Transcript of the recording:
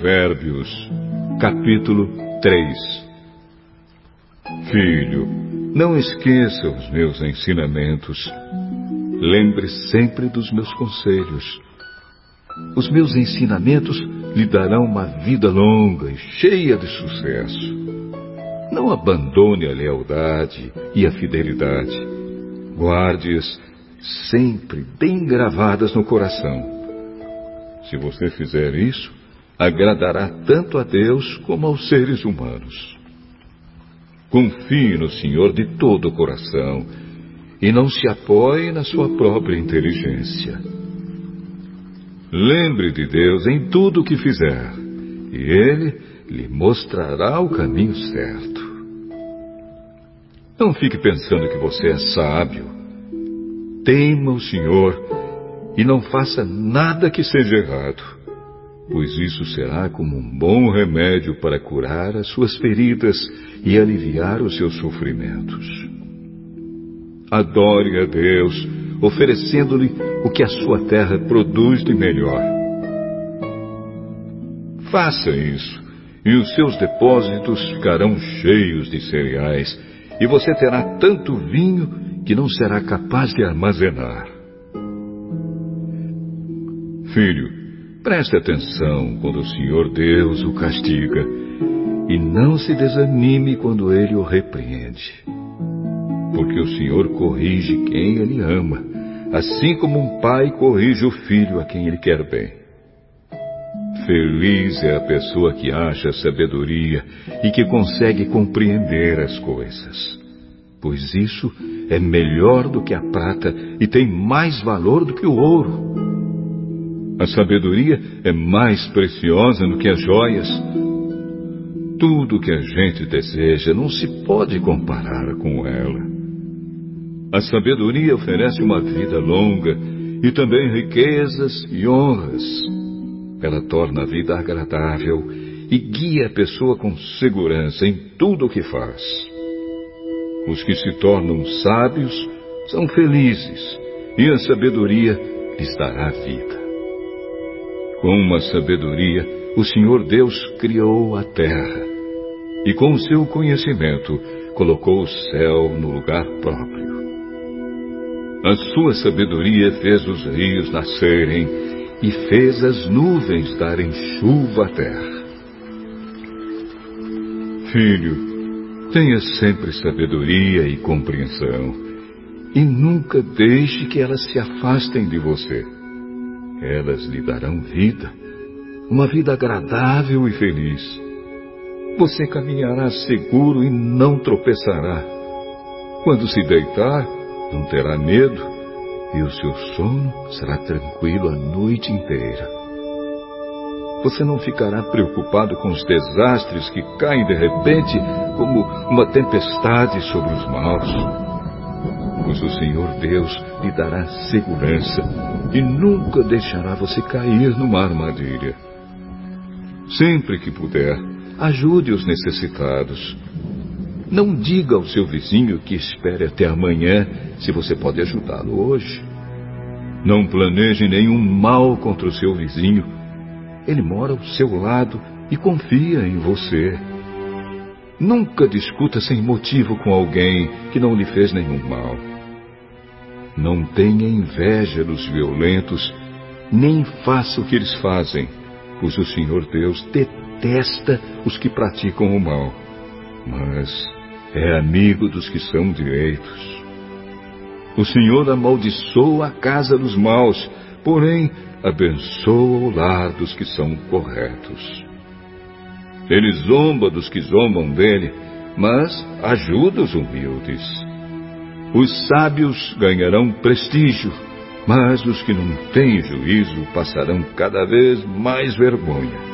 Provérbios, capítulo 3 Filho, não esqueça os meus ensinamentos. Lembre sempre dos meus conselhos. Os meus ensinamentos lhe darão uma vida longa e cheia de sucesso. Não abandone a lealdade e a fidelidade. Guarde-as sempre bem gravadas no coração. Se você fizer isso, agradará tanto a Deus como aos seres humanos. Confie no Senhor de todo o coração e não se apoie na sua própria inteligência. Lembre de Deus em tudo o que fizer, e Ele lhe mostrará o caminho certo. Não fique pensando que você é sábio. Tema o Senhor e não faça nada que seja errado, pois isso será como um bom remédio para curar as suas feridas e aliviar os seus sofrimentos. Adore a Deus, oferecendo-lhe o que a sua terra produz de melhor. Faça isso, e os seus depósitos ficarão cheios de cereais, e você terá tanto vinho que não será capaz de armazenar. Filho, preste atenção quando o Senhor Deus o castiga, e não se desanime quando ele o repreende. Porque o Senhor corrige quem ele ama, assim como um pai corrige o filho a quem ele quer bem. Feliz é a pessoa que acha sabedoria e que consegue compreender as coisas, pois isso é melhor do que a prata e tem mais valor do que o ouro. A sabedoria é mais preciosa do que as joias. Tudo que a gente deseja não se pode comparar com ela. A sabedoria oferece uma vida longa e também riquezas e honras. Ela torna a vida agradável e guia a pessoa com segurança em tudo o que faz. Os que se tornam sábios são felizes e a sabedoria lhes dará vida. Com uma sabedoria, o Senhor Deus criou a terra e com o seu conhecimento colocou o céu no lugar próprio. A sua sabedoria fez os rios nascerem e fez as nuvens darem chuva à terra. Filho, tenha sempre sabedoria e compreensão e nunca deixe que elas se afastem de você. Elas lhe darão vida, uma vida agradável e feliz. Você caminhará seguro e não tropeçará. Quando se deitar, não terá medo e o seu sono será tranquilo a noite inteira. Você não ficará preocupado com os desastres que caem de repente como uma tempestade sobre os maus. Pois o Senhor Deus lhe dará segurança e nunca deixará você cair numa armadilha. Sempre que puder, ajude os necessitados. Não diga ao seu vizinho que espere até amanhã se você pode ajudá-lo hoje. Não planeje nenhum mal contra o seu vizinho. Ele mora ao seu lado e confia em você. Nunca discuta sem motivo com alguém que não lhe fez nenhum mal. Não tenha inveja dos violentos, nem faça o que eles fazem, pois o Senhor Deus detesta os que praticam o mal, mas é amigo dos que são direitos. O Senhor amaldiçoa a casa dos maus, porém abençoa o lar dos que são corretos. Ele zomba dos que zombam dele, mas ajuda os humildes. Os sábios ganharão prestígio, mas os que não têm juízo passarão cada vez mais vergonha.